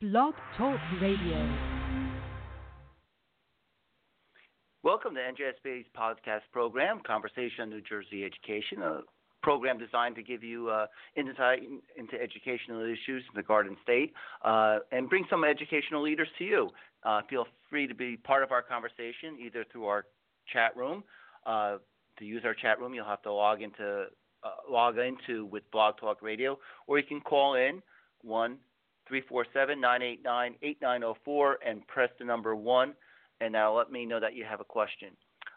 Blog Talk Radio. Welcome to NJSBA's podcast program, Conversation on New Jersey Education, a program designed to give you uh, insight into educational issues in the Garden State uh, and bring some educational leaders to you. Uh, feel free to be part of our conversation either through our chat room. Uh, to use our chat room, you'll have to log into uh, log into with Blog Talk Radio, or you can call in one three four seven nine eight nine eight nine zero four and press the number one, and that'll let me know that you have a question.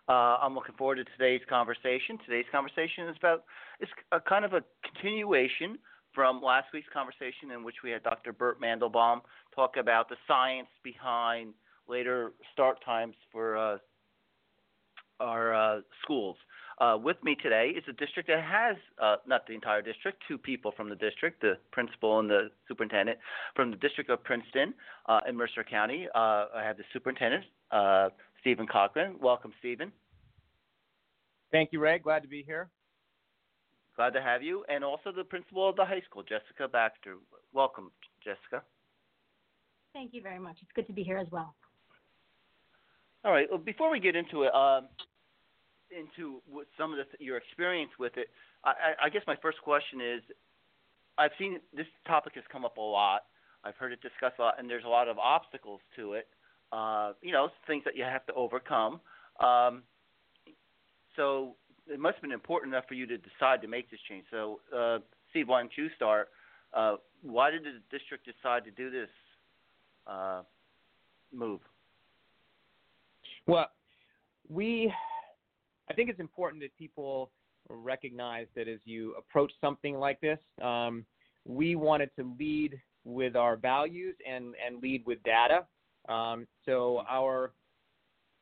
Uh, I'm looking forward to today's conversation. Today's conversation is about it's a kind of a continuation from last week's conversation in which we had Dr. Bert Mandelbaum talk about the science behind later start times for uh, our uh, schools. Uh, with me today is a district that has, uh, not the entire district, two people from the district, the principal and the superintendent. From the District of Princeton uh, in Mercer County, uh, I have the superintendent, uh, Steven Cochrane. Welcome, Steven. Thank you, Ray. Glad to be here. Glad to have you. And also the principal of the high school, Jessica Baxter. Welcome, Jessica. Thank you very much. It's good to be here as well. All right. Well, before we get into it, um, into what some of the, your experience with it, I, I guess my first question is, I've seen this topic has come up a lot. I've heard it discussed a lot, and there's a lot of obstacles to it. Uh, you know, things that you have to overcome. Um, so it must have been important enough for you to decide to make this change. So, uh, Steve, why don't you start? Uh, why did the district decide to do this uh, move? Well, we I think it's important that people recognize that as you approach something like this, um, we wanted to lead with our values and, and lead with data. Um, so our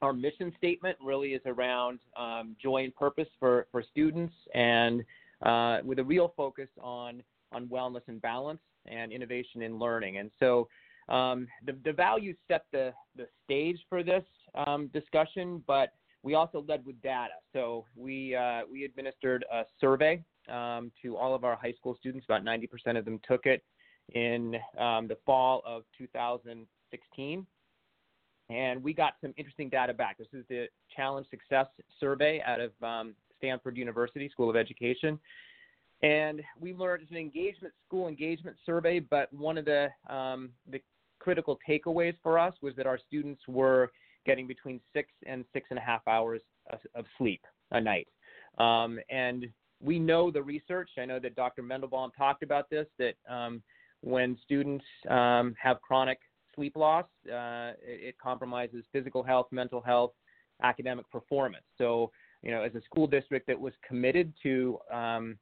our mission statement really is around um, joy and purpose for, for students and uh, with a real focus on on wellness and balance and innovation in learning. And so um, the, the values set the, the stage for this um, discussion, but we also led with data. So we uh, we administered a survey um, to all of our high school students. About 90% of them took it in um, the fall of 2016, and we got some interesting data back. This is the Challenge Success Survey out of um, Stanford University School of Education. And we learned it's an engagement school engagement survey, but one of the um, the critical takeaways for us was that our students were getting between six and six and a half hours of, sleep a night. Um, and we know the research. I know that Dr. Mendelbaum talked about this that um, when students um, have chronic sleep loss, uh, it, it, compromises physical health, mental health, academic performance. So, you know, as a school district that was committed to um,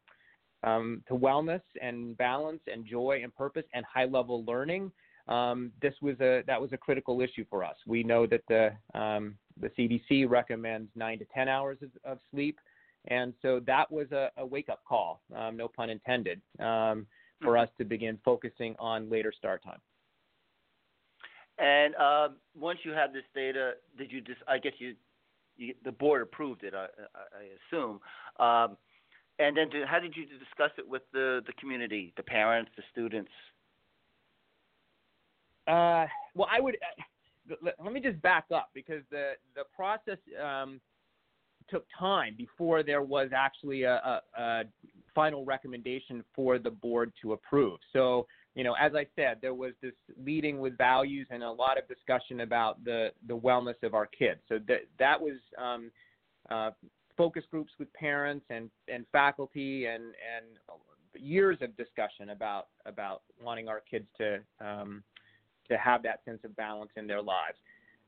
um, to wellness and balance and joy and purpose and high level learning, um, this was a that was a critical issue for us. We know that the um, the CDC recommends nine to ten hours of, of sleep, and so that was a, a wake up call, um, no pun intended, um, for mm-hmm. us to begin focusing on later start time. And um, once you had this data, did you just? I guess you, you the board approved it. I, I, I assume. Um, and then, to, how did you discuss it with the the community, the parents, the students? Uh, well, I would. Uh, let, let, me just back up because the the process um, took time before there was actually a, a, a, final recommendation for the board to approve. So, you know, as I said, there was this leading with values and a lot of discussion about the the wellness of our kids. So that that was. Um, uh, focus groups with parents and, and faculty and, and years of discussion about about wanting our kids to um, to have that sense of balance in their lives.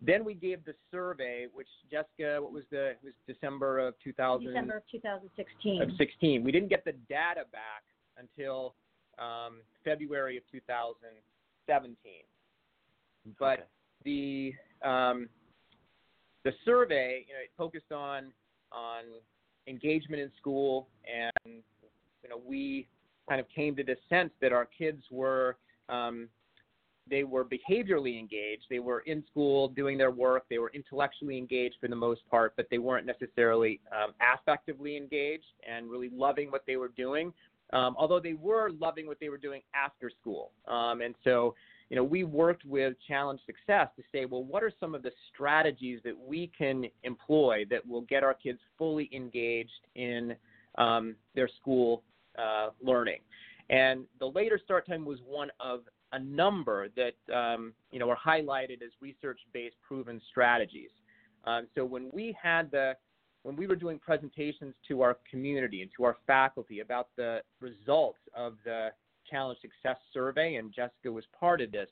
Then we gave the survey, which Jessica, what was the? It was December of 2000. December of 2016. Of 16. We didn't get the data back until um, February of 2017. But okay. the um, the survey, you know, it focused on on engagement in school, and you know, we kind of came to the sense that our kids were um, they were behaviorally engaged. They were in school doing their work. They were intellectually engaged for the most part, but they weren't necessarily um, affectively engaged and really loving what they were doing. Um, although they were loving what they were doing after school. Um, and so, you know, we worked with Challenge Success to say, well, what are some of the strategies that we can employ that will get our kids fully engaged in um, their school uh, learning? And the later start time was one of a number that um, you know are highlighted as research-based proven strategies. Um, so when we had the when we were doing presentations to our community and to our faculty about the results of the challenge success survey, and Jessica was part of this,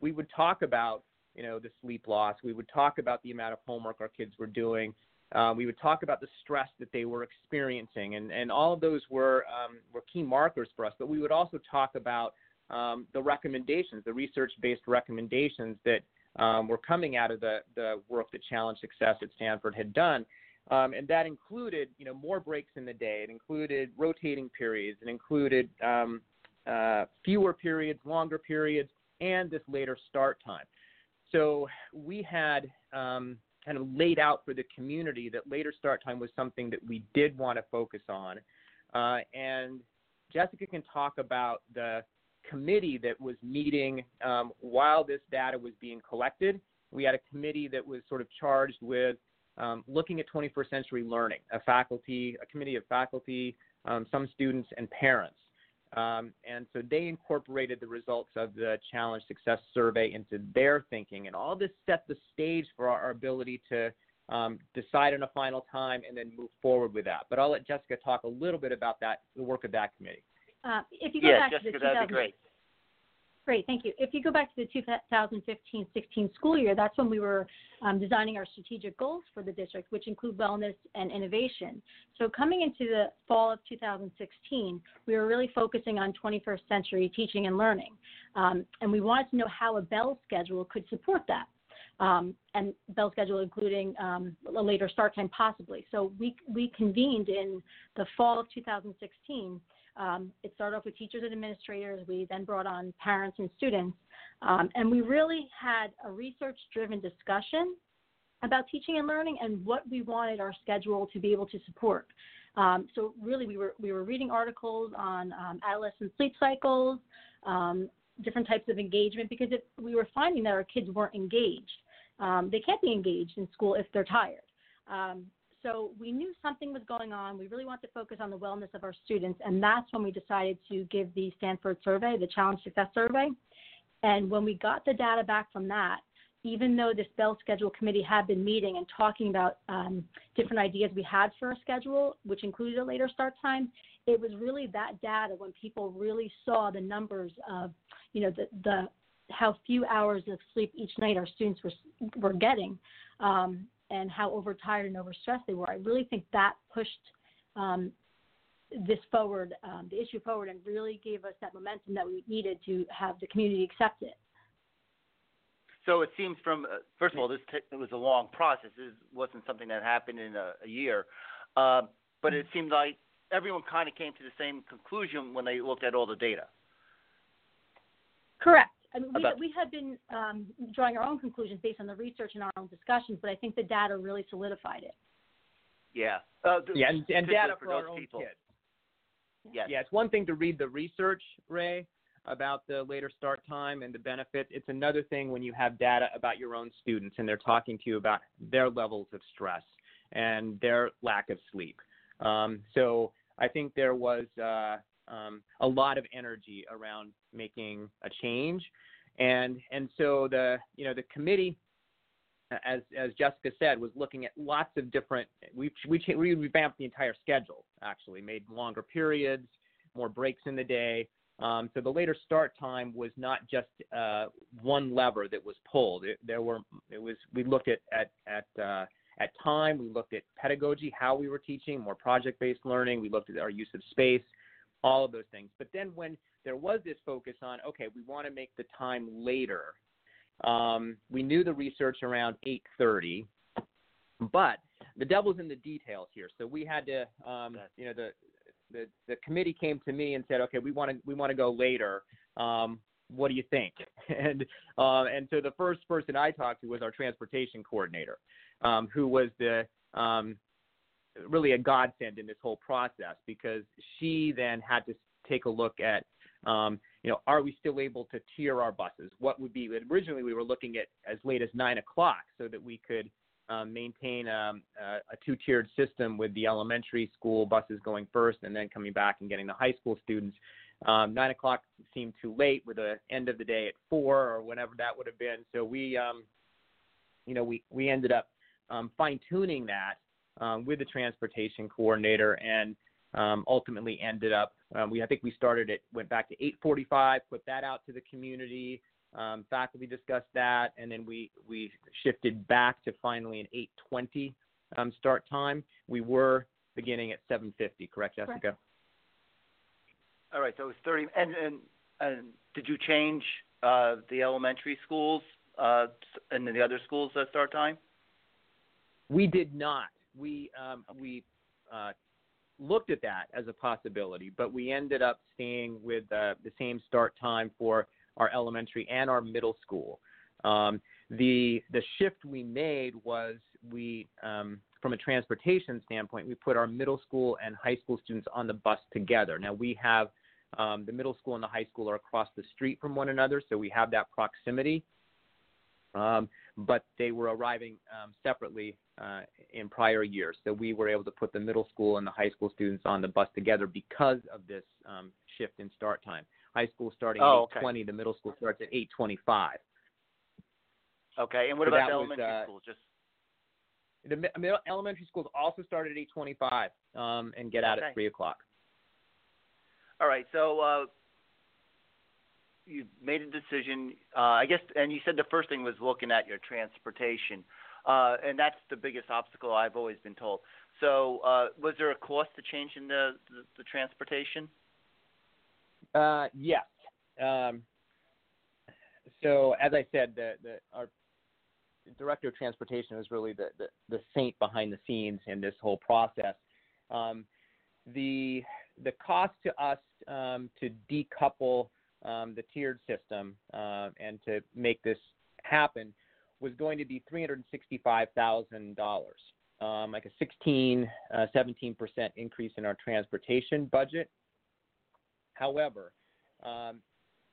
we would talk about you know the sleep loss. We would talk about the amount of homework our kids were doing. Uh, we would talk about the stress that they were experiencing, and, and all of those were um, were key markers for us. But we would also talk about um, the recommendations, the research-based recommendations that um, were coming out of the, the work that Challenge Success at Stanford had done. Um, and that included, you know, more breaks in the day. It included rotating periods. It included um, uh, fewer periods, longer periods, and this later start time. So we had um, kind of laid out for the community that later start time was something that we did want to focus on. Uh, and Jessica can talk about the committee that was meeting um, while this data was being collected. We had a committee that was sort of charged with um, looking at 21st century learning, a faculty, a committee of faculty, um, some students, and parents. Um, and so they incorporated the results of the Challenge Success Survey into their thinking, and all this set the stage for our, ability to um, decide on a final time and then move forward with that. But I'll let Jessica talk a little bit about that, the work of that committee. Uh, if you go yeah, back Jessica, to the that'd be great. Thank you. If you go back to the 2015-16 school year, that's when we were um, designing our strategic goals for the district, which include wellness and innovation. So coming into the fall of 2016, we were really focusing on 21st century teaching and learning, um, and we wanted to know how a Bell schedule could support that. Um, and Bell schedule including um, a later start time possibly. So we, we convened in the fall of 2016 um, it started off with teachers and administrators. We then brought on parents and students. Um, and we really had a research driven discussion about teaching and learning and what we wanted our schedule to be able to support. Um, so really, we were we were reading articles on um, adolescent sleep cycles, um, different types of engagement, because we were finding that our kids weren't engaged. Um, they can't be engaged in school if they're tired. So we knew something was going on. We really wanted to focus on the wellness of our students, and that's when we decided to give the Stanford survey, the Challenge Success Survey. And when we got the data back from that, even though this Bell Schedule Committee had been meeting and talking about um, different ideas we had for a schedule, which included a later start time, it was really that data when people really saw the numbers of, you know, the, the how few hours of sleep each night our students were were getting, um, and how overtired and overstressed they were. I really think that pushed um, this forward, um, the issue forward, and really gave us that momentum that we needed to have the community accept it. So it seems from uh, first of all, this t- it was a long process. It wasn't something that happened in a, a year, uh, but it seemed like everyone kind of came to the same conclusion when they looked at all the data. Correct. I mean, we, About- we had been um, drawing our own conclusions based on the research and our own discussions, but I think the data really solidified it. Yeah. Uh, th- Yeah, and, and data for for our those own people. kids. Yes. Yeah, it's one thing to read the research, Ray, about the later start time and the benefit. It's another thing when you have data about your own students and they're talking to you about their levels of stress and their lack of sleep. Um, so I think there was uh, um, a lot of energy around making a change, and and so the you know the committee as as Jessica said, was looking at lots of different. We we we revamped the entire schedule. Actually, made longer periods, more breaks in the day. Um, so the later start time was not just uh, one lever that was pulled. It, there were it was we looked at at at uh, at time. We looked at pedagogy, how we were teaching, more project-based learning. We looked at our use of space, all of those things. But then when there was this focus on, okay, we want to make the time later um, we knew the research around 8:30, but the devil's in the details here. So we had to, um, you know, the, the the committee came to me and said, okay, we want to we want to go later. Um, what do you think? And uh, and so the first person I talked to was our transportation coordinator, um, who was the um, really a godsend in this whole process because she then had to take a look at Um, you know, are we still able to tier our buses? What would be originally we were looking at as late as nine o'clock so that we could um, maintain um, a, two-tiered system with the elementary school buses going first and then coming back and getting the high school students. Um, nine o'clock seemed too late with the end of the day at four or whenever that would have been. So we, um, you know, we we ended up um, fine-tuning that um, with the transportation coordinator and um, ultimately ended up. Um, we I think we started it went back to 8:45, put that out to the community. Um, faculty discussed that, and then we we shifted back to finally an 8:20 um, start time. We were beginning at 7:50, correct, Jessica? Correct. All right, so it was 30. And and, and did you change uh, the elementary schools uh, and the other schools uh, start time? We did not. We um, we uh, looked at that as a possibility, but we ended up staying with uh, the same start time for our elementary and our middle school. Um, the the shift we made was we um, from a transportation standpoint, we put our middle school and high school students on the bus together. Now we have um, the middle school and the high school are across the street from one another, so we have that proximity. Um, but they were arriving um, separately uh, in prior years. So we were able to put the middle school and the high school students on the bus together because of this um, shift in start time. High school starting Oh, at okay. 8:20, the middle school starts at 8:25. Okay, and what So about the was, elementary uh, schools? Just The middle, elementary schools also start at 8:25 um, and get out Okay. at 3 o'clock. all right. So uh, you made a decision, uh, I guess, and you said the first thing was looking at your transportation, uh, and that's the biggest obstacle I've always been told. So uh, was there a cost to changing the the, the transportation? Uh, yes. Um, so as I said, the, the our director of transportation is really the, the, the saint behind the scenes in this whole process. Um, the the cost to us um, to decouple um, the tiered system uh, and to make this happen was going to be three hundred sixty-five thousand dollars, um, like a 16, uh, 17 percent increase in our transportation budget. However, um,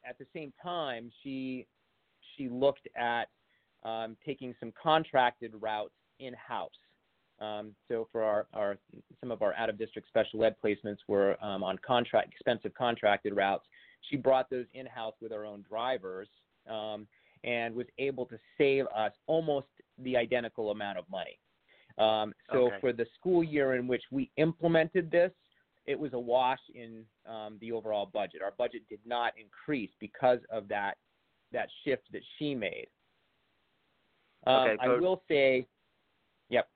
at the same time, she she looked at um, taking some contracted routes in house. Um, so for our, our some of our out of district special ed placements were um, on contract expensive contracted routes. She brought those in house with her own drivers um, and was able to save us almost the identical amount of money. Um, so Okay. for the school year in which we implemented this, it was a wash in um, the overall budget. Our budget did not increase because of that that shift that she made. Um, Okay, I will say, yep.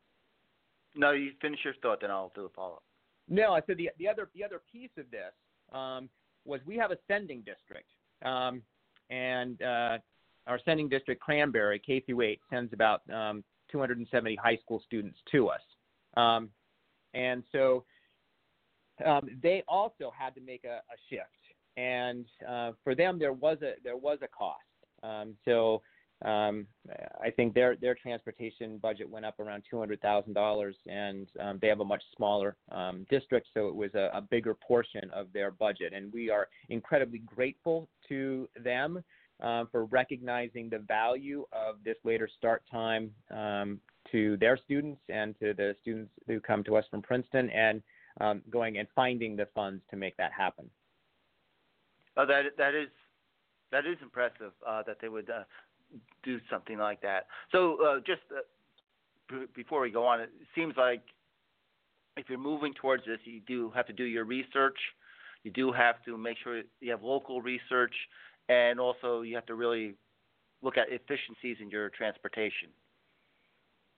No, you finish your thought, then I'll do a follow up. No, I said the the other the other piece of this um, was we have a sending district, um, and uh, our sending district Cranbury K through eight sends about um, 270 high school students to us, um, and so um, they also had to make a, a shift, and uh, for them there was a there was a cost. Um, so um, I think their their transportation budget went up around two hundred thousand dollars, and um, they have a much smaller um, district, so it was a, a bigger portion of their budget. And we are incredibly grateful to them um, for recognizing the value of this later start time um, to their students and to the students who come to us from Princeton, and um, going and finding the funds to make that happen. Oh, that that is that is impressive uh, that they would uh, do something like that. So uh, just uh, b- before we go on, it seems like if you're moving towards this, you do have to do your research. You do have to make sure you have local research, and also you have to really look at efficiencies in your transportation.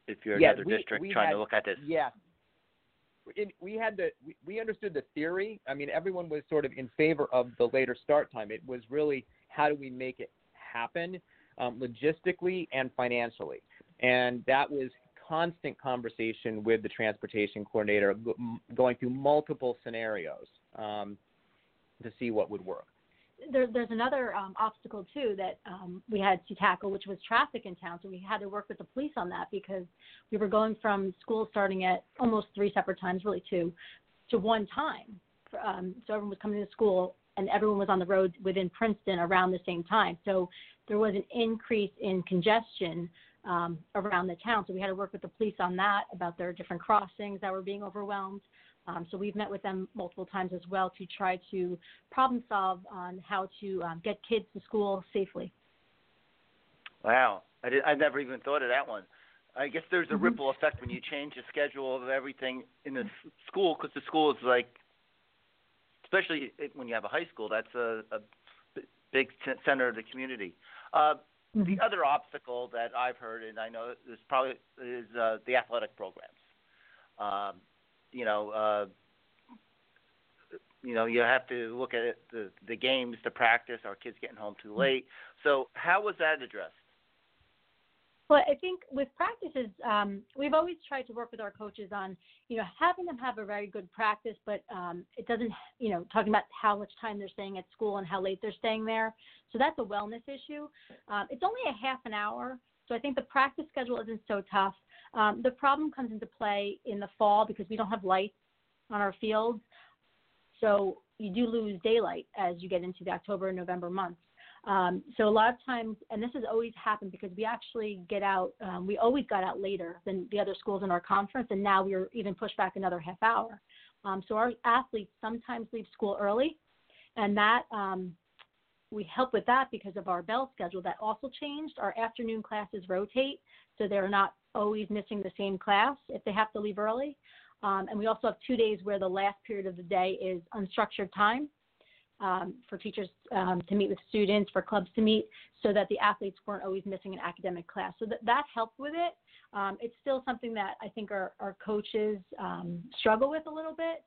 If you're Yeah, another we- district we trying had- to look at this, Yeah. It, we had the we, we understood the theory. I mean, everyone was sort of in favor of the later start time. It was really how do we make it happen um, logistically and financially, and that was constant conversation with the transportation coordinator, m- going through multiple scenarios um, to see what would work. there, there's another um, obstacle too that um, we had to tackle, which was traffic in town. So we had to work with the police on that because we were going from school starting at almost three separate times, really two, to one time. Um, so everyone was coming to school and everyone was on the road within Princeton around the same time. So there was an increase in congestion um, around the town. So we had to work with the police on that about their different crossings that were being overwhelmed. Um, so we've met with them multiple times as well to try to problem solve on how to um, get kids to school safely. Wow, I did. I never even thought of that one. I guess there's a mm-hmm. ripple effect when you change the schedule of everything in the school because the school is like, especially when you have a high school, that's a, a big center of the community. Uh, mm-hmm. The other obstacle that I've heard, and I know is probably is uh, the athletic programs. Um, you know, uh, you know, you have to look at the the games, the practice. Our kids getting home too late. So, how was that addressed? Well, I think with practices, um, we've always tried to work with our coaches on, you know, having them have a very good practice, but um, it doesn't, you know, talking about how much time they're staying at school and how late they're staying there. So that's a wellness issue. Um, it's only a half an hour, so I think the practice schedule isn't so tough. Um, the problem comes into play in the fall because we don't have lights on our fields. So you do lose daylight as you get into the October and November months. Um, so a lot of times, and this has always happened because we actually get out, um, we always got out later than the other schools in our conference, and now we're even pushed back another half hour. Um, so our athletes sometimes leave school early, and that um, we help with that because of our bell schedule that also changed. Our afternoon classes rotate, so they're not always missing the same class if they have to leave early. Um, and we also have two days where the last period of the day is unstructured time um, for teachers um, to meet with students, for clubs to meet, so that the athletes weren't always missing an academic class. So that, that helped with it. Um, it's still something that I think our, our coaches um, struggle with a little bit,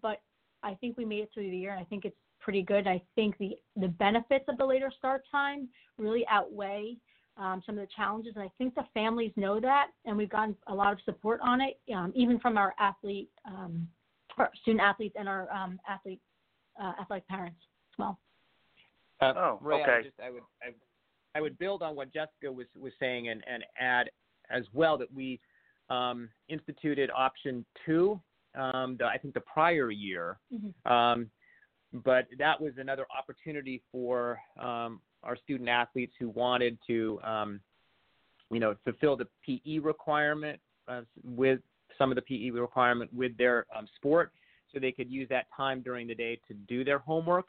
but I think we made it through the year, and I think it's pretty good. I think the, the benefits of the later start time really outweigh um, some of the challenges, and I think the families know that, and we've gotten a lot of support on it, um, even from our athlete, um, our student athletes and our um, athlete uh, athletic parents as well. Uh, oh, Ray, okay. I, just, I would I, I, would build on what Jessica was was saying and, and add as well that we um, instituted option two. Um, the, I think the prior year, mm-hmm. um, but that was another opportunity for um, our student athletes who wanted to, um, you know, fulfill the PE requirement uh, with some of the PE requirement with their um, sport so they could use that time during the day to do their homework.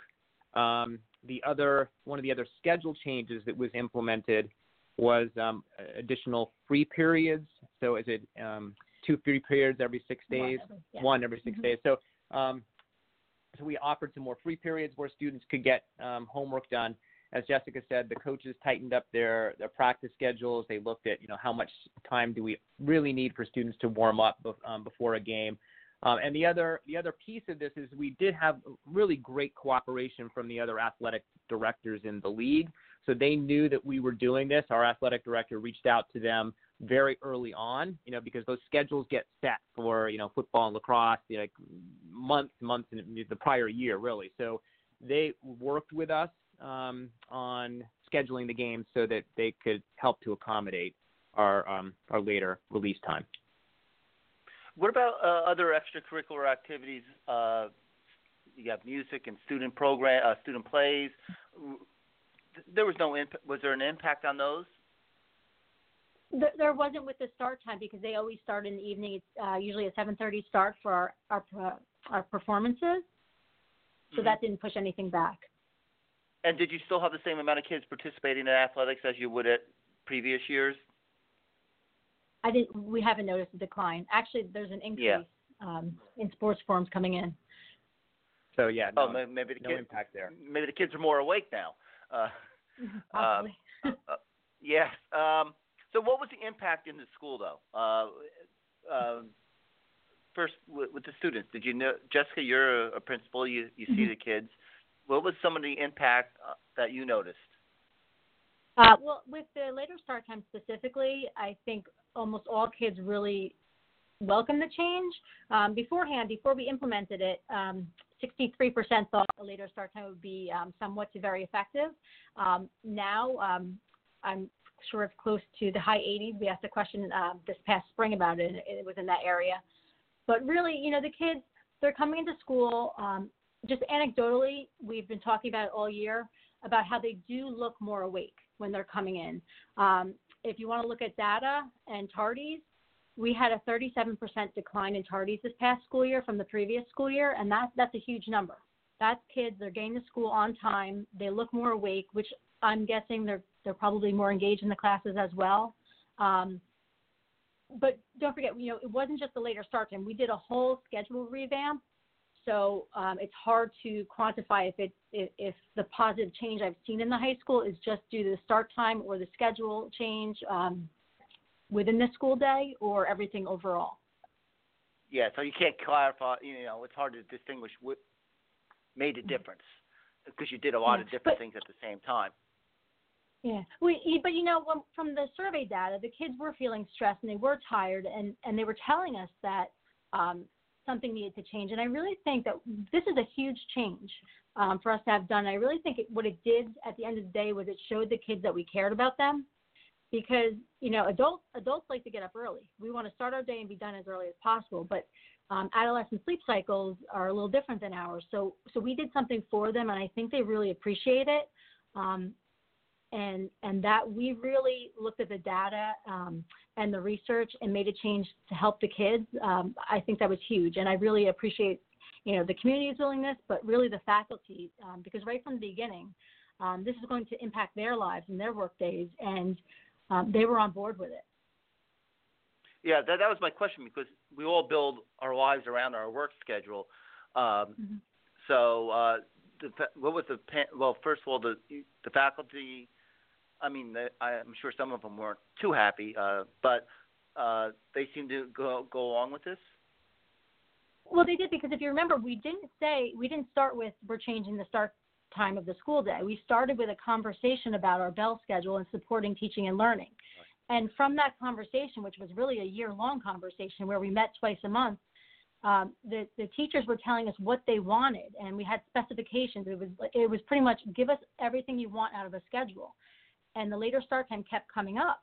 Um, the other one of the other schedule changes that was implemented was um, additional free periods. So is it um, two free periods every six days? One every, yeah. One every 6 mm-hmm. days. So um, so we offered some more free periods where students could get um, homework done. As Jessica said, the coaches tightened up their, their practice schedules. They looked at, you know, how much time do we really need for students to warm up um, before a game. Um, and the other the other piece of this is we did have really great cooperation from the other athletic directors in the league. So they knew that we were doing this. Our athletic director reached out to them very early on, you know, because those schedules get set for you know football and lacrosse, you know, months, months in the prior year, really. So they worked with us um, on scheduling the games so that they could help to accommodate our um, our later release time. What about uh, other extracurricular activities? Uh, you have music and student program, uh, student plays. There was no imp- was there an impact on those? There wasn't with the start time because they always start in the evening. It's uh, usually a 7:30 start for our our, our performances, so mm-hmm. that didn't push anything back. And did you still have the same amount of kids participating in athletics as you would at previous years? I didn't. We haven't noticed a decline. Actually, there's an increase yeah. um, in sports forms coming in. So yeah, oh, no, oh, maybe the no kids, impact there. Maybe the kids are more awake now. Uh, Possibly. uh, uh, yes. Um, so, what was the impact in the school, though? Uh, uh, first, with, with, the students, did you know, Jessica? You're a, a principal. You you mm-hmm. see the kids. What was some of the impact uh, that you noticed? Uh, well, with the later start time specifically, I think almost all kids really welcome the change. Um, beforehand, before we implemented it, um, 63% thought a later start time would be um, somewhat to very effective. Um, now, um, I'm sure it's close to the high 80s. We asked a question uh, this past spring about it, and it was in that area. But really, you know, the kids, they're coming into school. Just anecdotally, we've been talking about it all year about how they do look more awake when they're coming in. Um, if you want to look at data and tardies, we had a 37% decline in tardies this past school year from the previous school year, and that's that's a huge number. That's kids they're getting to school on time. They look more awake, which I'm guessing they're they're probably more engaged in the classes as well. Um, but don't forget, you know, it wasn't just the later start time. We did a whole schedule revamp, so um, it's hard to quantify if it if, if, the positive change I've seen in the high school is just due to the start time or the schedule change um, within the school day or everything overall. Yeah, so you can't clarify. You know, it's hard to distinguish what made a difference because you did a lot yeah, of different but, things at the same time. Yeah, we, but you know, from the survey data, the kids were feeling stressed and they were tired, and and they were telling us that um, something needed to change. And I really think that this is a huge change um, for us to have done. I really think it, what it did at the end of the day was it showed the kids that we cared about them, because you know, adults adults like to get up early. We want to start our day and be done as early as possible, but um, adolescent sleep cycles are a little different than ours. So so we did something for them, and I think they really appreciate it. Um, and and that we really looked at the data um, and the research and made a change to help the kids. Um, I think that was huge, and I really appreciate you know the community's willingness, but really the faculty um, because right from the beginning, um, this is going to impact their lives and their work days, and um, they were on board with it. Yeah, that that was my question because we all build our lives around our work schedule. Um, mm-hmm. So. Uh, the, what was the well? First of all, the the faculty I mean, I'm sure some of them weren't too happy, uh, but uh, they seemed to go go along with this. Well, they did because if you remember, we didn't say we didn't start with we're changing the start time of the school day. We started with a conversation about our bell schedule and supporting teaching and learning. Right. And from that conversation, which was really a year long conversation where we met twice a month, um, the, the teachers were telling us what they wanted, and we had specifications. It was it was pretty much give us everything you want out of a schedule and the later start time kept coming up.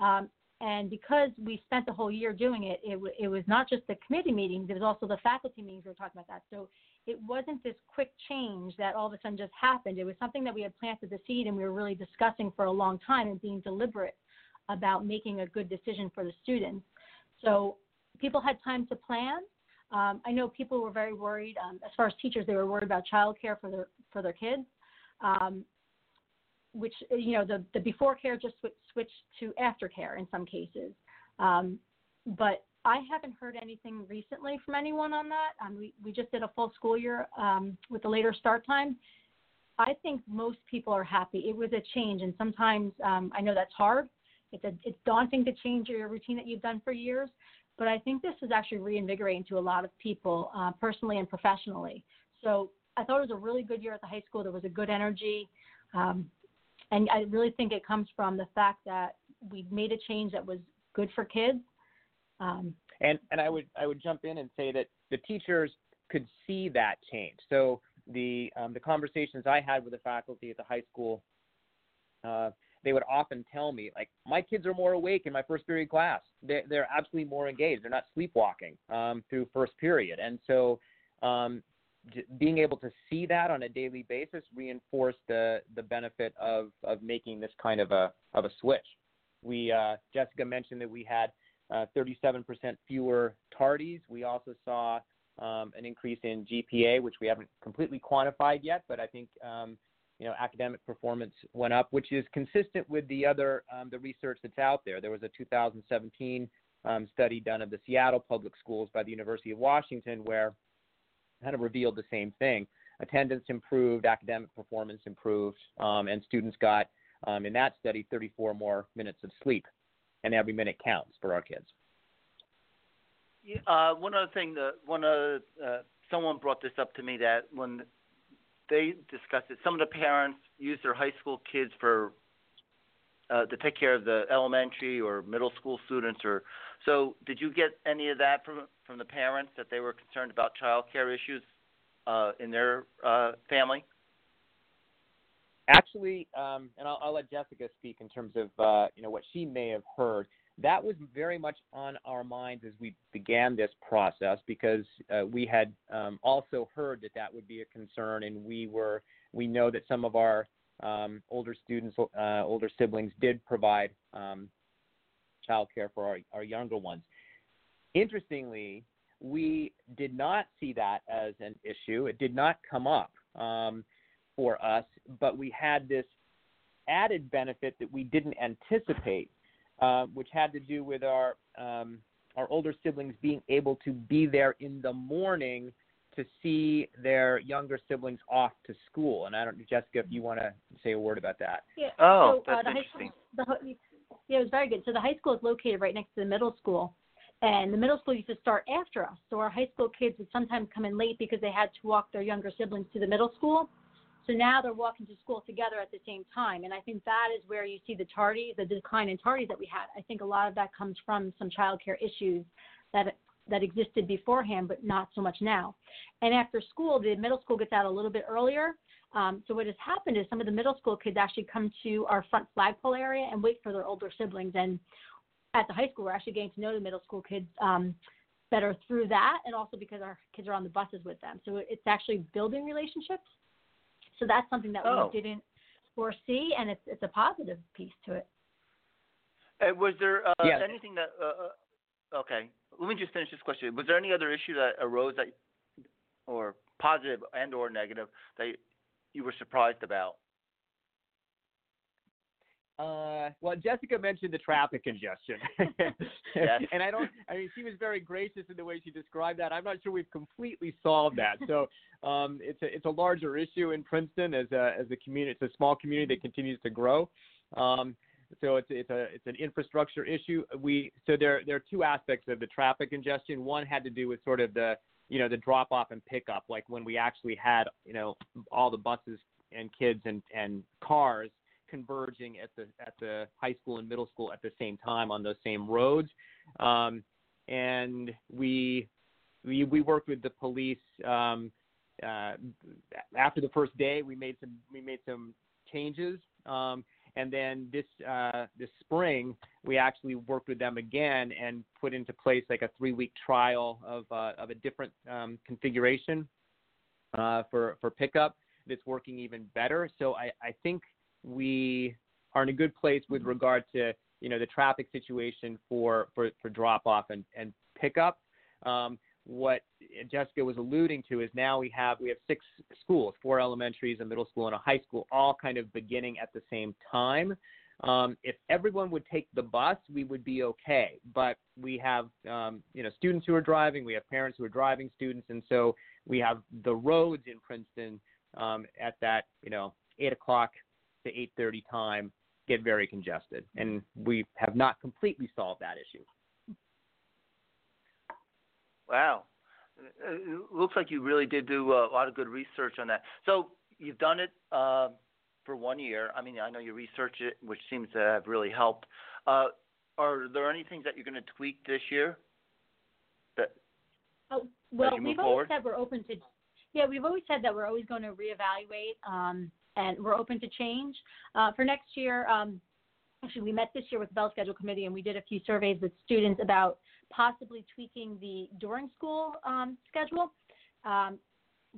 Um, and because we spent the whole year doing it, it, w- it was not just the committee meetings, it was also the faculty meetings we were talking about that. So it wasn't this quick change that all of a sudden just happened. It was something that we had planted the seed and we were really discussing for a long time and being deliberate about making a good decision for the students. So people had time to plan. Um, I know people were very worried, um, as far as teachers, they were worried about childcare for their for their kids. Um, which you know the the before care just sw- switched to aftercare in some cases. Um, but I haven't heard anything recently from anyone on that. Um, we we just did a full school year um, with the later start time. I think most people are happy. It was a change, and sometimes um, I know that's hard. It's a, it's daunting to change your routine that you've done for years. But I think this is actually reinvigorating to a lot of people, uh, personally and professionally. So I thought it was a really good year at the high school. There was a good energy. Um, and I really think it comes from the fact that we made a change that was good for kids. Um, and and I would I would jump in and say that the teachers could see that change. So the um, the conversations I had with the faculty at the high school, uh, they would often tell me like my kids are more awake in my first period class. They're, they're absolutely more engaged. They're not sleepwalking um, through first period, and so um, being able to see that on a daily basis reinforced the the benefit of of making this kind of a of a switch. We uh, Jessica mentioned that we had uh, 37% fewer tardies. We also saw um, an increase in GPA, which we haven't completely quantified yet, but I think um, you know academic performance went up, which is consistent with the other um, the research that's out there. There was a 2017 um, study done of the Seattle public schools by the University of Washington where kind of revealed the same thing. Attendance improved, academic performance improved, um, and students got, um, in that study, 34 more minutes of sleep. And every minute counts for our kids. Uh, one other thing, that one other, uh, someone brought this up to me that when they discussed it, some of the parents use their high school kids for uh, to take care of the elementary or middle school students or so did you get any of that from from the parents that they were concerned about child care issues uh, in their uh, family? Actually um, and I'll, I'll, let jessica speak in terms of uh, you know what she may have heard. That was very much on our minds as we began this process because uh, we had um, also heard that that would be a concern, and we were we know that some of our um, older students, uh, older siblings, did provide um, childcare for our, our younger ones. Interestingly, we did not see that as an issue. It did not come up um, for us, but we had this added benefit that we didn't anticipate uh, which had to do with our um, our older siblings being able to be there in the morning to see their younger siblings off to school. And I don't, Jessica, if you want to say a word about that. Yeah. Oh, so, uh, that's the interesting. High school, the, yeah, it was very good. So the high school is located right next to the middle school, and the middle school used to start after us. So our high school kids would sometimes come in late because they had to walk their younger siblings to the middle school. So now they're walking to school together at the same time. And I think that is where you see the tardy, the decline in tardies that we had. I think a lot of that comes from some childcare issues that that existed beforehand, but not so much now. And after school, the middle school gets out a little bit earlier. Um, so what has happened is some of the middle school kids actually come to our front flagpole area and wait for their older siblings. And at the high school, we're actually getting to know the middle school kids um, better through that, and also because our kids are on the buses with them. So it's actually building relationships so that's something that Oh. we didn't foresee, and it's it's a positive piece to it. Uh, was there uh, Yeah. anything that? Uh, uh, okay, let me just finish this question. Was there any other issue that arose that, or positive and or negative that you were surprised about? Uh, well, Jessica mentioned the traffic congestion, Yes. and I don't. I mean, she was very gracious in the way she described that. I'm not sure we've completely solved that. So, um, it's a it's a larger issue in Princeton as a as a community. It's a small community that continues to grow. Um, so it's it's a it's an infrastructure issue. We so there there are two aspects of the traffic congestion. One had to do with sort of the you know the drop off and pickup, like when we actually had you know all the buses and kids and and cars converging at the at the high school and middle school at the same time on those same roads. Um, and we we we worked with the police um, uh, after the first day. We made some we made some changes. Um, and then this uh, this spring, we actually worked with them again and put into place like a three week trial of uh, of a different um, configuration uh, for for pickup that's working even better. So I, I think we are in a good place with regard to you know the traffic situation for for, for drop off and, and pickup. Um, what Jessica was alluding to is now we have we have six schools, four elementaries, a middle school, and a high school, all kind of beginning at the same time. Um, if everyone would take the bus, we would be okay. But we have um, you know students who are driving, we have parents who are driving students, and so we have the roads in Princeton um, at that you know eight o'clock to 8:30 time get very congested, and we have not completely solved that issue. Wow, Uh, it looks like you really did do a lot of good research on that. So you've done it uh, for one year. I mean, I know you researched it, which seems to have really helped. Uh, are there any things that you're going to tweak this year? That Oh, well, we've forward? always said we're open to. Yeah, we've always said that we're always going to reevaluate, um, and we're open to change. Uh, for next year, um, actually, we met this year with the Bell Schedule Committee, and we did a few surveys with students about possibly tweaking the during school um, schedule. Um,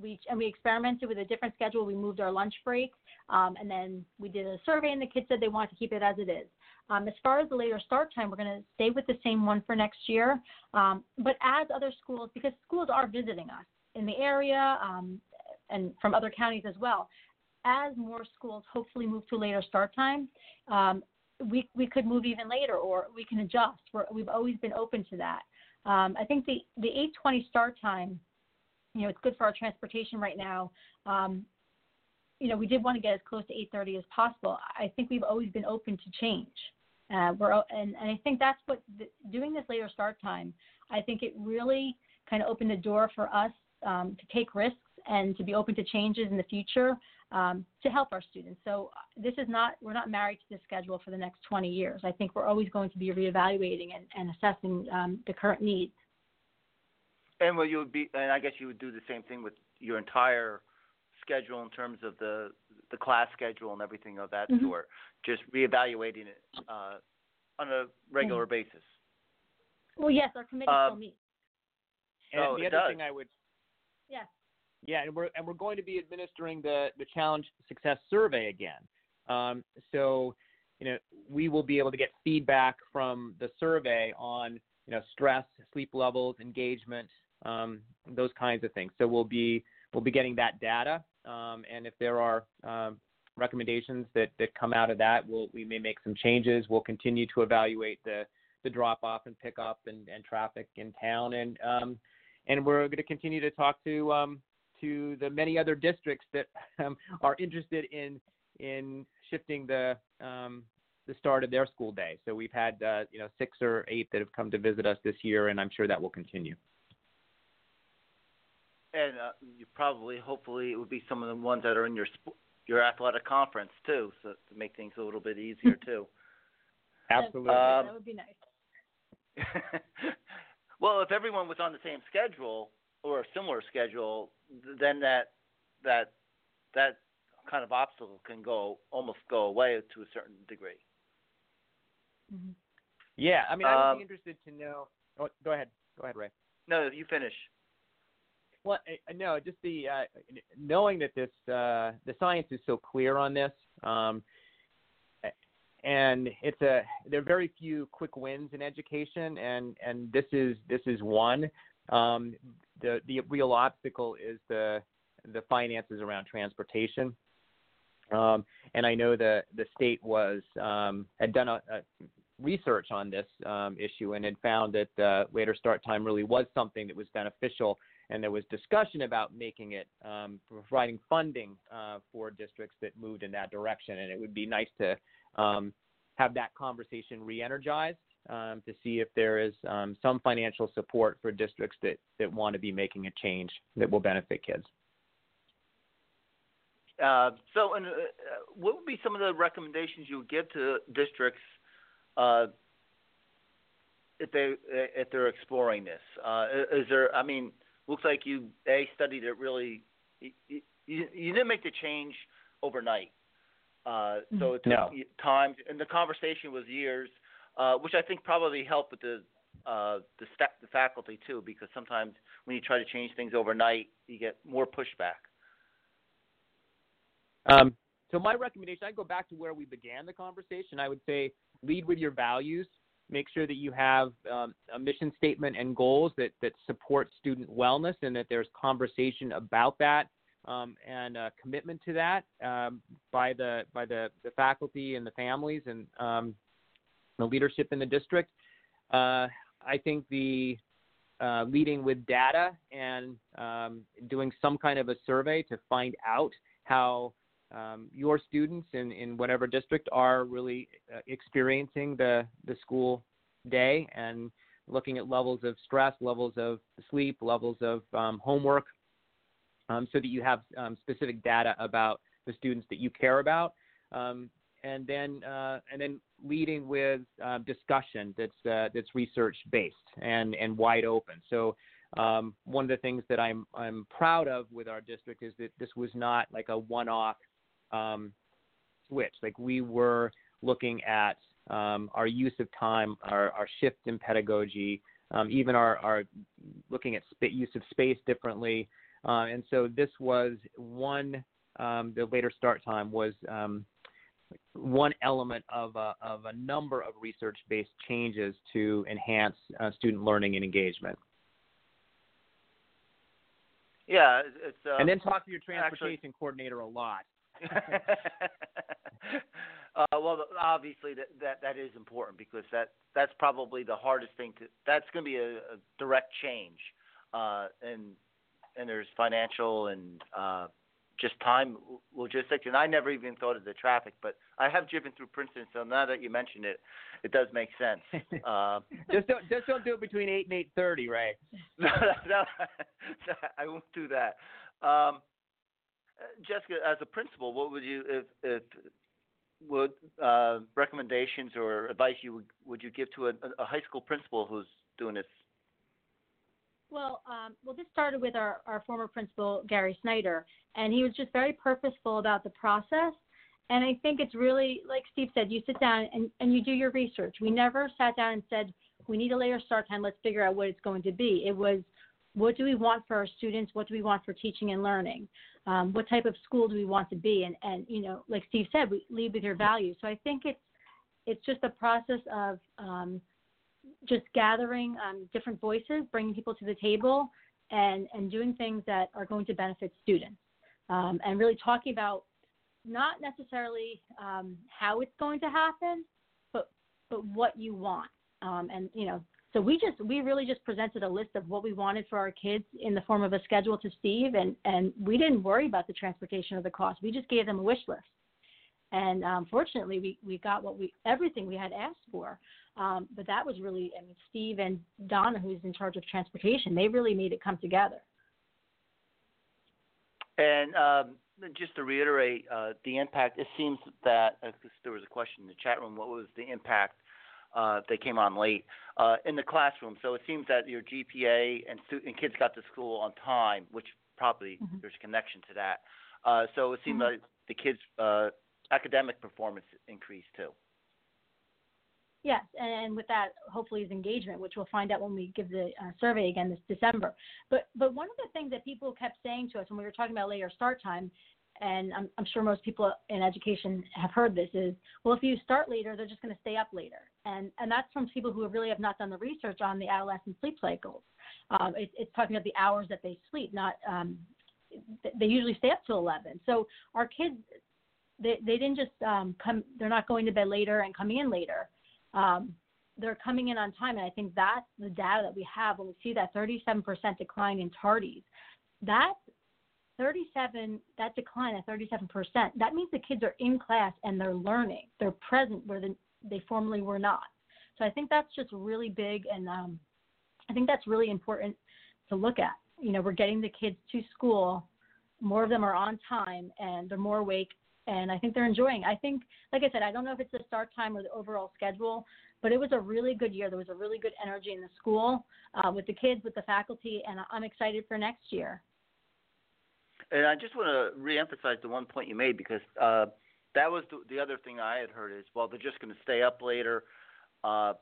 we and we experimented with a different schedule. We moved our lunch break, um, and then we did a survey, and the kids said they wanted to keep it as it is. Um, as far as the later start time, we're going to stay with the same one for next year. Um, but as other schools, because schools are visiting us in the area um, and from other counties as well, as more schools hopefully move to later start time, um, we we could move even later, or we can adjust. We're, we've always been open to that. Um, I think the the 8:20 start time, you know, it's good for our transportation right now. Um, you know, we did want to get as close to 8:30 as possible. I think we've always been open to change. Uh, we're and, and I think that's what the, doing this later start time. I think it really kind of opened the door for us um, to take risks and to be open to changes in the future um, to help our students. So uh, this is not we're not married to this schedule for the next 20 years. I think we're always going to be reevaluating and, and assessing um, the current needs. and will you would be? And I guess you would do the same thing with your entire schedule in terms of the the class schedule and everything of that Mhm. sort. Just reevaluating it uh, on a regular Mm-hmm. basis? Well, yes, our committee Um, still meets. And Oh, the other does. thing I would Yes. Yeah, and we're and we're going to be administering the the challenge success survey again. Um, so, you know, we will be able to get feedback from the survey on you know stress, sleep levels, engagement, um, those kinds of things. So we'll be we'll be getting that data, um, and if there are um, recommendations that that come out of that, we'll we may make some changes. We'll continue to evaluate the the drop off and pick up and, and traffic in town, and um, and we're going to continue to talk to um, to the many other districts that um, are interested in in shifting the um, the start of their school day. So we've had uh, you know six or eight that have come to visit us this year, and I'm sure that will continue. And uh, you probably, hopefully, it would be some of the ones that are in your sp- your athletic conference too, so to make things a little bit easier too. Absolutely. Um, that would be nice. well, if everyone was on the same schedule or a similar schedule, th- then that that that kind of obstacle can go almost go away to a certain degree. Mhm. yeah, I mean, I would um, be interested to know. Oh, go ahead. Go ahead, Ray. No, you finish. Well, uh, no, just the uh, knowing that this uh, the science is so clear on this, um, and it's a there are very few quick wins in education, and and this is this is one. Um, the the real obstacle is the the finances around transportation. Um, and I know the the state was um, had done a, a research on this um, issue and had found that uh, later start time really was something that was beneficial and there was discussion about making it um, providing funding uh, for districts that moved in that direction. And it would be nice to um, have that conversation re-energized um, to see if there is um, some financial support for districts that, that want to be making a change that will benefit kids. Uh, so, and, uh, what would be some of the recommendations you would give to districts uh, if they if they're exploring this? Uh, is there? I mean, looks like you a studied it really. You, you, you didn't make the change overnight, uh, so it took No. time, and the conversation was years, uh, which I think probably helped with the uh, the, sta- the faculty too, because sometimes when you try to change things overnight, you get more pushback. Um, so my recommendation, I go back to where we began the conversation. I would say lead with your values. Make sure that you have um, a mission statement and goals that that support student wellness, and that there's conversation about that um, and a commitment to that um, by the by the, the faculty and the families and um, the leadership in the district. Uh, I think the uh, leading with data and um, doing some kind of a survey to find out how um, your students in, in whatever district are really uh, experiencing the, the school day and looking at levels of stress, levels of sleep, levels of um, homework, um, so that you have um, specific data about the students that you care about. And then, uh, and then leading with uh, discussion that's uh, that's research based and, and wide open. So um, one of the things that I'm I'm proud of with our district is that this was not like a one-off um, switch. Like we were looking at um, our use of time, our, our shift in pedagogy, um, even our, our looking at sp- use of space differently. Uh, and so this was one. Um, the later start time was um, one element of a, of a number of research-based changes to enhance uh, student learning and engagement. Yeah, it's. uh, and then talk to your actually- transportation coordinator a lot. uh, well, obviously that, that that is important because that that's probably the hardest thing to. That's going to be a, a direct change, uh, and and there's financial and uh, just time logistics. And I never even thought of the traffic, but I have driven through Princeton, so now that you mentioned it, it does make sense. Uh, just don't just don't do it between eight and eight thirty, right? no, no, no, I won't do that. Um, Jessica, as a principal, what would you, if, if would uh, recommendations or advice you would, would you give to a, a high school principal who's doing this? Well, um, well, this started with our, our former principal, Gary Snyder, and he was just very purposeful about the process And I think it's really, like Steve said, you sit down and, and you do your research. We never sat down and said, we need a later start time. Let's figure out what it's going to be. It was, what do we want for our students? What do we want for teaching and learning? Um, what type of school do we want to be? And, and you know, like Steve said, we lead with your values. So I think it's, it's just a process of um, just gathering um, different voices, bringing people to the table, and, and doing things that are going to benefit students. Um, and really talking about not necessarily um, how it's going to happen, but but what you want. Um, and you know, so we just we really just presented a list of what we wanted for our kids in the form of a schedule to Steve, and and we didn't worry about the transportation or the cost. We just gave them a wish list, and um, fortunately, we we got what we everything we had asked for. Um, but that was really, I mean, Steve and Donna, who's in charge of transportation, they really made it come together. And um, just to reiterate uh, the impact, it seems that uh, there was a question in the chat room. What was the impact? Uh, they came on late uh, in the classroom. So it seems that your GPA and, stu- and kids got to school on time, which probably Mhm. there's a connection to that. Uh, so it seemed Mhm. like the kids' uh, academic performance increased too. Yes, and with that, hopefully, is engagement, which we'll find out when we give the uh, survey again this December. But but one of the things that people kept saying to us when we were talking about later start time, and I'm, I'm sure most people in education have heard this, is well, if you start later, they're just going to stay up later, and and that's from people who really have not done the research on the adolescent sleep cycles. Um, it, it's talking about the hours that they sleep, not um, they usually stay up till 11. So our kids, they they didn't just um, come, they're not going to bed later and coming in later um, they're coming in on time. And I think that's the data that we have when we see that 37% decline in tardies. That 37, that decline at 37%, that means the kids are in class and they're learning. They're present where the, they formerly were not. So I think that's just really big. And um, I think that's really important to look at. You know, we're getting the kids to school. More of them are on time and they're more awake and I think they're enjoying. I think, like I said, I don't know if it's the start time or the overall schedule, but it was a really good year. There was a really good energy in the school uh, with the kids, with the faculty, and I'm excited for next year. And I just want to reemphasize the one point you made because uh, that was the, the other thing I had heard is well they're just going to stay up later, uh,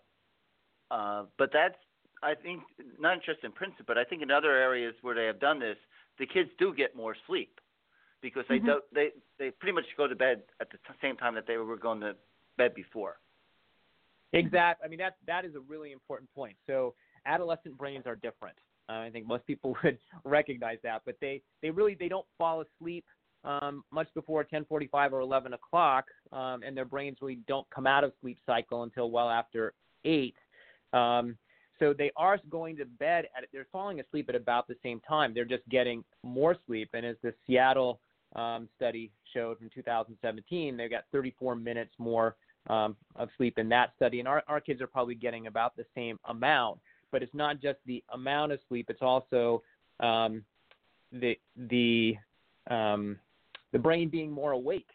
uh, but that's I think not just in Princeton, but I think in other areas where they have done this, the kids do get more sleep because they Mhm. don't they they pretty much go to bed at the t- same time that they were going to bed before. Exactly. I mean, that that is a really important point. So adolescent brains are different. Uh, I think most people would recognize that, but they they really they don't fall asleep um, much before 10:45 or 11 o'clock, um, and their brains really don't come out of sleep cycle until well after eight. Um, so they are going to bed at they're falling asleep at about the same time. They're just getting more sleep, and as the Seattle um, study showed from 2017, they got 34 minutes more um, of sleep in that study, and our, our kids are probably getting about the same amount. But it's not just the amount of sleep; it's also um, the the um, the brain being more awake.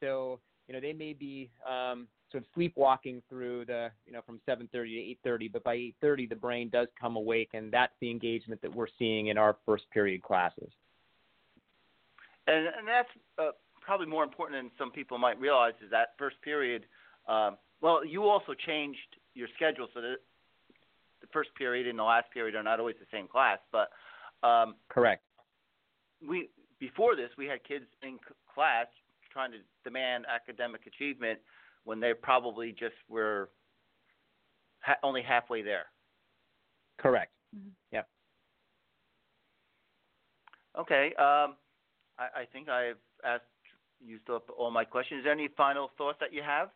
So you know they may be um, sort of sleepwalking through the you know from 7:30 to 8:30, but by 8:30 the brain does come awake, and that's the engagement that we're seeing in our first period classes. And and that's uh, probably more important than some people might realize is that first period. Um, well, you also changed your schedule so that the first period and the last period are not always the same class. But um, Correct. we before this we had kids in c- class trying to demand academic achievement when they probably just were ha- only halfway there. Correct. Yeah. Okay. Um, I, think I've asked used up all my questions. Is there any final thoughts that you have?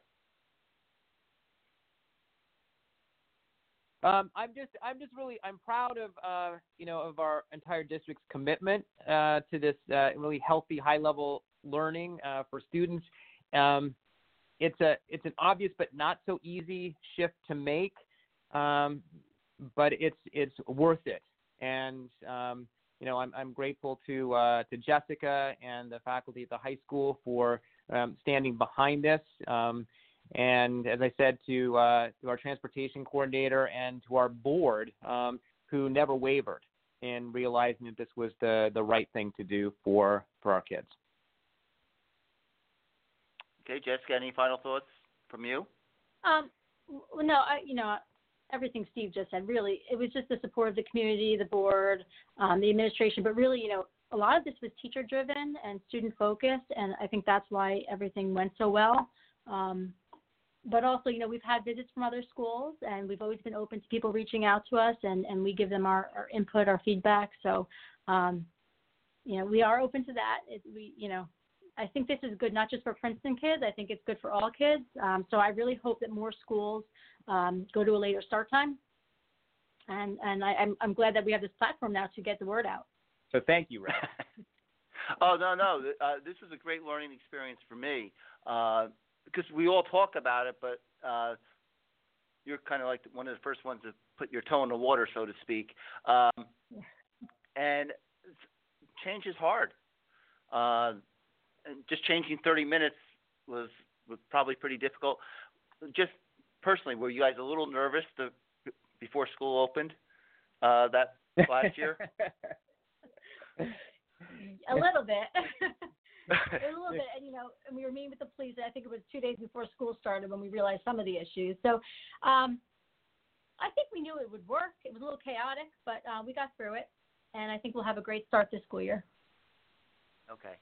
Um, I'm just, I'm just really, I'm proud of, uh, you know, of our entire district's commitment uh, to this uh, really healthy, high-level learning uh, for students. Um, it's a, it's an obvious but not so easy shift to make, um, but it's, it's worth it. And um, you know, I'm, I'm grateful to uh, to Jessica and the faculty at the high school for um, standing behind this. Um, and as I said to uh, to our transportation coordinator and to our board, um, who never wavered in realizing that this was the the right thing to do for for our kids. Okay, Jessica, any final thoughts from you? Um, no, I, you know, everything Steve just said. Really, it was just the support of the community, the board, um, the administration, but really, you know, a lot of this was teacher driven and student focused, and I think that's why everything went so well. Um, but also, you know, we've had visits from other schools, and we've always been open to people reaching out to us, and, and we give them our, our input, our feedback. So, um, you know, we are open to that. It, we, you know, I think this is good not just for Princeton kids. I think it's good for all kids. Um, so I really hope that more schools um, go to a later start time, and and I, I'm I'm glad that we have this platform now to get the word out. So thank you, Ray. oh no no, uh, this was a great learning experience for me. Uh, because we all talk about it, but uh, you're kind of like one of the first ones to put your toe in the water, so to speak. Um, and change is hard. And just changing 30 minutes was was probably pretty difficult. Just personally, were you guys a little nervous to, before school opened uh, that last year? a little bit. a little bit, and you know, and we were meeting with the police. I think it was two days before school started when we realized some of the issues. So, um, I think we knew it would work. It was a little chaotic, but uh, we got through it, and I think we'll have a great start this school year. Okay.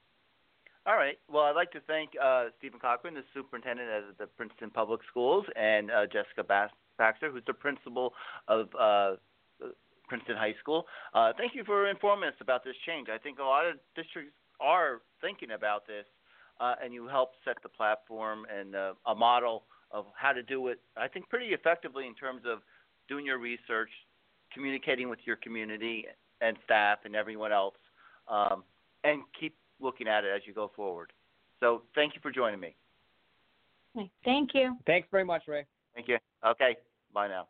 All right. Well, I'd like to thank uh, Steven Cochrane, the superintendent of the Princeton Public Schools, and uh, Jessica Baxter, who's the principal of uh, Princeton High School. Uh, thank you for informing us about this change. I think a lot of districts are thinking about this, uh, and you helped set the platform and uh, a model of how to do it. I think pretty effectively in terms of doing your research, communicating with your community and staff and everyone else, um, and keep looking at it as you go forward. So thank you for joining me. Thank you. Thanks very much, Ray. Thank you. Okay. Bye now.